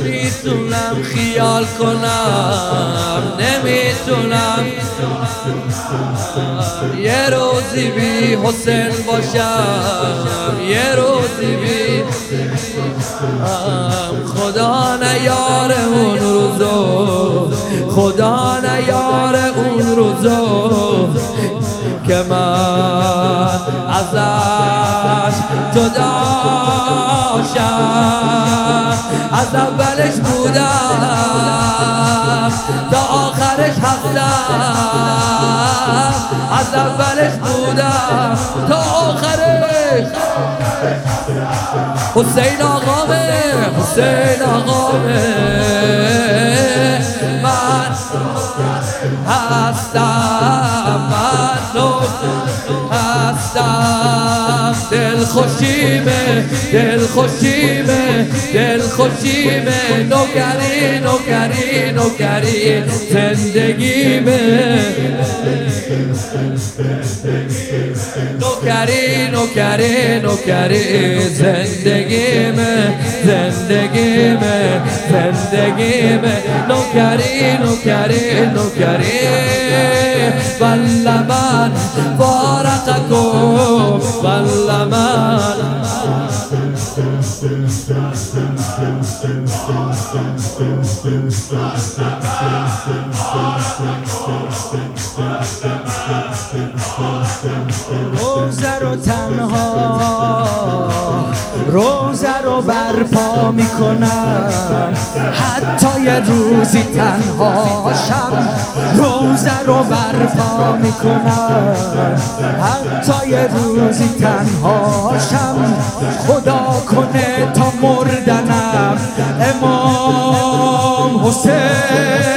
نمی‌تونم خیال کنم نمی‌تونم یه روزی بی حسین باشم یه روزی بی خدا نیار اون روزو خدا نیار اون روزو. که من ازش جدا از اولش بودم تا آخرش هستم از اولش بودم تا آخرش. حسین آقامه حسین آقامه. من هستم من هستم. دل خوشیمه دل خوشیمه دل خوشیمه. نوکری نوکری نوکری زندگیمه. نوکری نوکری نوکری زندگیمه. زندگیمه زندگیمه. نوکری نوکری نوکری. والله من فارقكم والله من. روزه رو تنها روزه رو برپا می‌کنم. حتی یه روزی تنها شم روزه رو برپا می‌کنم. حتی یه روزی تنها شم خدا کنه تا مردنم. امام حسینی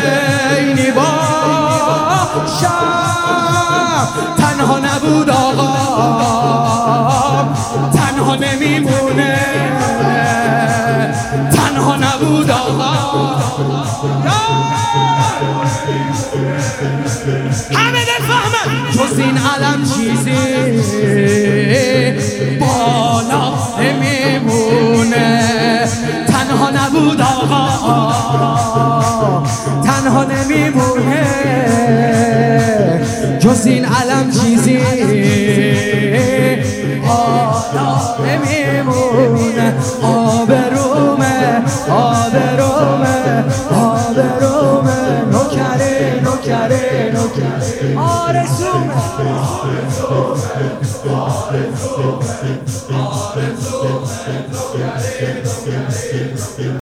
تنها نبود آقا. همه دل فهمن جز این علم چیزی بالا نمیمونه. تنها نبود آقا. تنها نمیمونه. جز این علم چیزی نوکره نوکره آرزومه